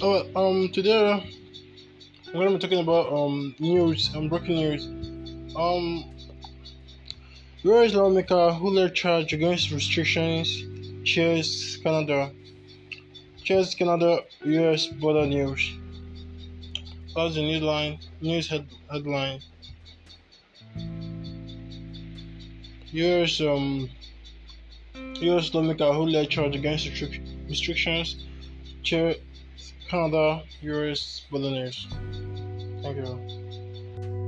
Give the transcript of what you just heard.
Oh, um, today I'm gonna be talking about um news, um breaking news. Um, U.S. lawmaker who led charge against restrictions cheers Canada. Cheers Canada U.S. border news. That's the news line. News head, headline. U.S. um U.S. lawmaker who led charge against restric- restrictions cheers Canada, US, Berliners. Thank you.